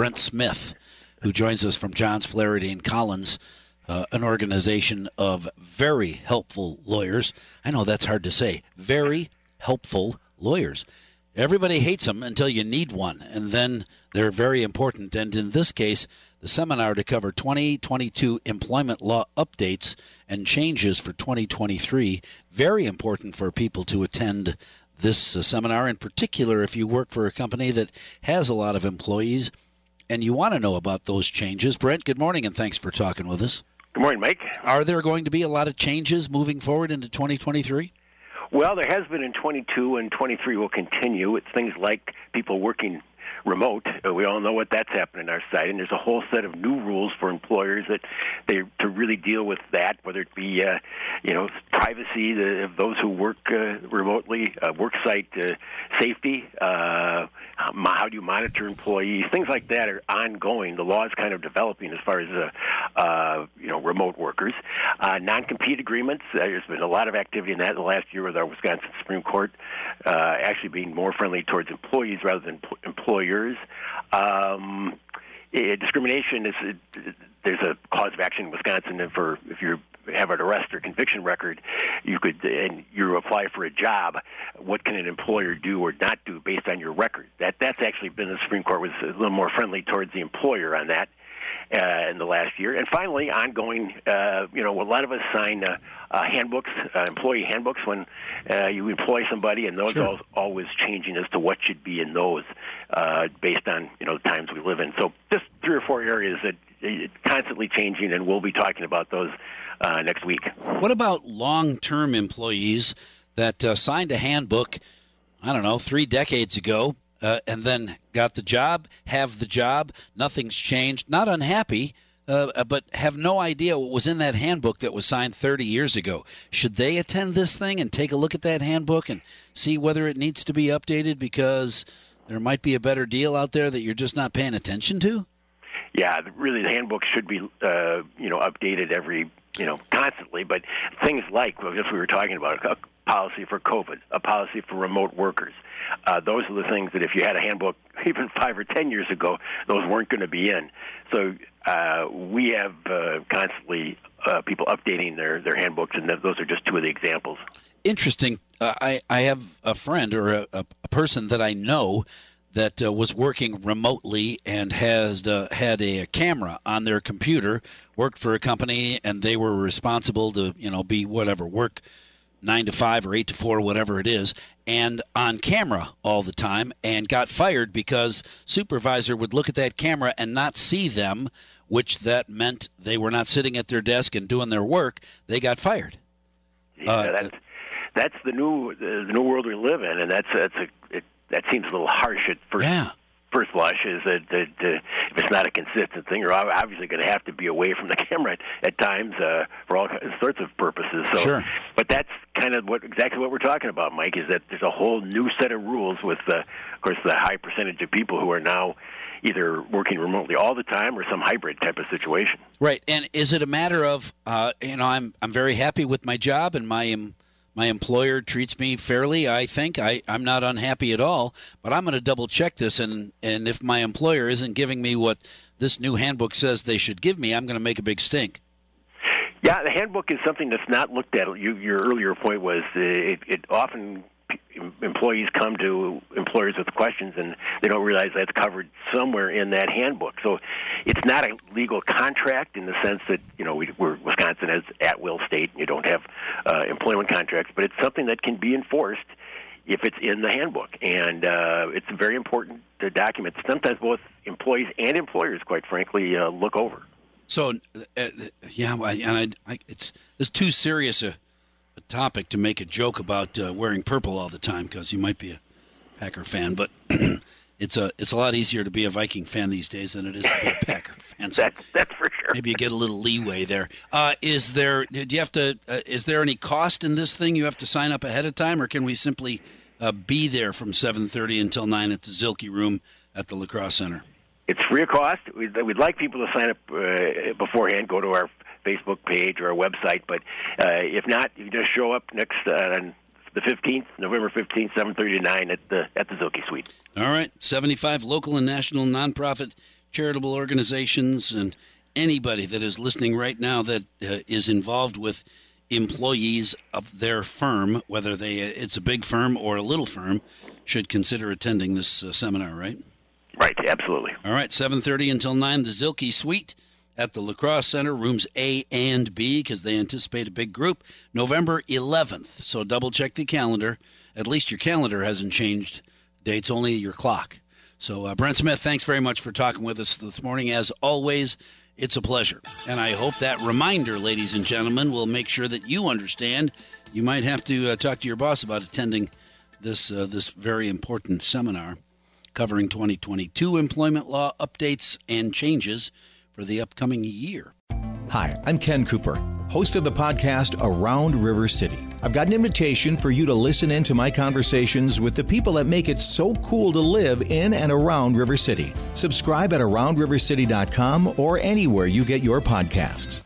Brent Smith, who joins us from Johns Flaherty and Collins, uh, an organization of very helpful lawyers. I know that's hard to say. Very helpful lawyers. Everybody hates them until you need one, and then they're very important. And in this case, the seminar to cover 2022 employment law updates and changes for 2023. Very important for people to attend this uh, seminar, in particular if you work for a company that has a lot of employees and you want to know about those changes. Brent, good morning and thanks for talking with us. Good morning, Mike. Are there going to be a lot of changes moving forward into 2023? Well, there has been in 22 and 23 will continue. It's things like people working remote. Uh, we all know what that's happening on our site, and there's a whole set of new rules for employers that they to really deal with that, whether it be uh, you know privacy of those who work uh, remotely, uh, work site uh, safety, uh, how do you monitor employees, things like that are ongoing. The law is kind of developing as far as uh, uh, you know remote workers, uh, non-compete agreements. Uh, there's been a lot of activity in that in the last year with our Wisconsin Supreme Court uh, actually being more friendly towards employees rather than employers. Um, discrimination is there's a cause of action in Wisconsin for if you have an arrest or conviction record, you could and you apply for a job. What can an employer do or not do based on your record? That that's actually been the Supreme Court was a little more friendly towards the employer on that uh, in the last year. And finally, ongoing, uh, you know, a lot of us sign uh, uh, handbooks, uh, employee handbooks, when uh, you employ somebody, and those sure. are always changing as to what should be in those uh, based on you know the times we live in. So just three or four areas that constantly changing, and we'll be talking about those uh, next week. What about long-term employees that uh, signed a handbook? I don't know, three decades ago, uh, and then got the job, have the job, nothing's changed, not unhappy, uh, uh, but have no idea what was in that handbook that was signed 30 years ago. Should they attend this thing and take a look at that handbook and see whether it needs to be updated because there might be a better deal out there that you're just not paying attention to? Yeah, really, the handbook should be uh, you know updated every you know constantly. But things like, well, just we were talking about, a policy for COVID, a policy for remote workers, uh, those are the things that if you had a handbook even five or ten years ago, those weren't going to be in. So uh, we have uh, constantly uh, people updating their, their handbooks, and those are just two of the examples. Interesting. Uh, I, I have a friend or a, a person that I know that uh, was working remotely and has uh, had a, a, camera on their computer, worked for a company, and they were responsible to you know be whatever work nine to five or eight to four, whatever it is, and on camera all the time, and got fired because supervisor would look at that camera and not see them, which that meant they were not sitting at their desk and doing their work. They got fired. Yeah, uh, that's that's the new the new world we live in, and that's that's a it, that seems a little harsh at first yeah first blush is that, that uh, if it's not a consistent thing, you're obviously going to have to be away from the camera at, at times uh, for all sorts of purposes. So, sure. but that's kind of what exactly what we're talking about, Mike. Is that there's a whole new set of rules with, uh, of course, the high percentage of people who are now either working remotely all the time or some hybrid type of situation. Right. And is it a matter of uh, you know I'm I'm very happy with my job and my um, my employer treats me fairly. I think I, I'm not unhappy at all, but I'm going to double check this. And, and if my employer isn't giving me what this new handbook says they should give me, I'm going to make a big stink. Yeah, the handbook is something that's not looked at. You, your earlier point was uh, it, it often employees come to employers with questions and they don't realize that's covered somewhere in that handbook. So it's not a legal contract in the sense that you know we, we're Wisconsin has at will state and you don't have uh, employment contracts, but it's something that can be enforced if it's in the handbook, and uh, it's very important uh, document. Sometimes both employees and employers, quite frankly, uh, look over. So, uh, yeah, and I, I, it's it's too serious a topic to make a joke about uh, wearing purple all the time because you might be a Packer fan, but it's a it's a lot easier to be a Viking fan these days than it is to be a Packer fan. So that's for sure. Maybe you get a little leeway there. Uh, is there? Do you have to? Uh, is there any cost in this thing? You have to sign up ahead of time, or can we simply uh, be there from 7:30 until 9 at the Zielke Room at the La Crosse Center? It's free of cost. We'd, we'd like people to sign up uh, beforehand. Go to our Facebook page or our website. But uh, if not, you just show up next uh, on the 15th, November 15th, 7:30 to 9 at the at the Zielke Suite. All right, 75 local and national nonprofit charitable organizations and anybody that is listening right now that uh, is involved with employees of their firm, whether they it's a big firm or a little firm, should consider attending this uh, seminar, right? Right, absolutely. All right, 7:30 until 9 the Zielke Suite at the La Crosse Center, rooms A and B because they anticipate a big group. November 11th. So double check the calendar. At least your calendar hasn't changed. Date's only your clock. So uh, Brent Smith, thanks very much for talking with us this morning as always. It's a pleasure. And I hope that reminder, ladies and gentlemen, will make sure that you understand you might have to uh, talk to your boss about attending this uh, this very important seminar covering 2022 employment law updates and changes for the upcoming year. Hi, I'm Ken Cooper, host of the podcast Around River City. I've got an invitation for you to listen in to my conversations with the people that make it so cool to live in and around River City. Subscribe at aroundrivercity.com or anywhere you get your podcasts.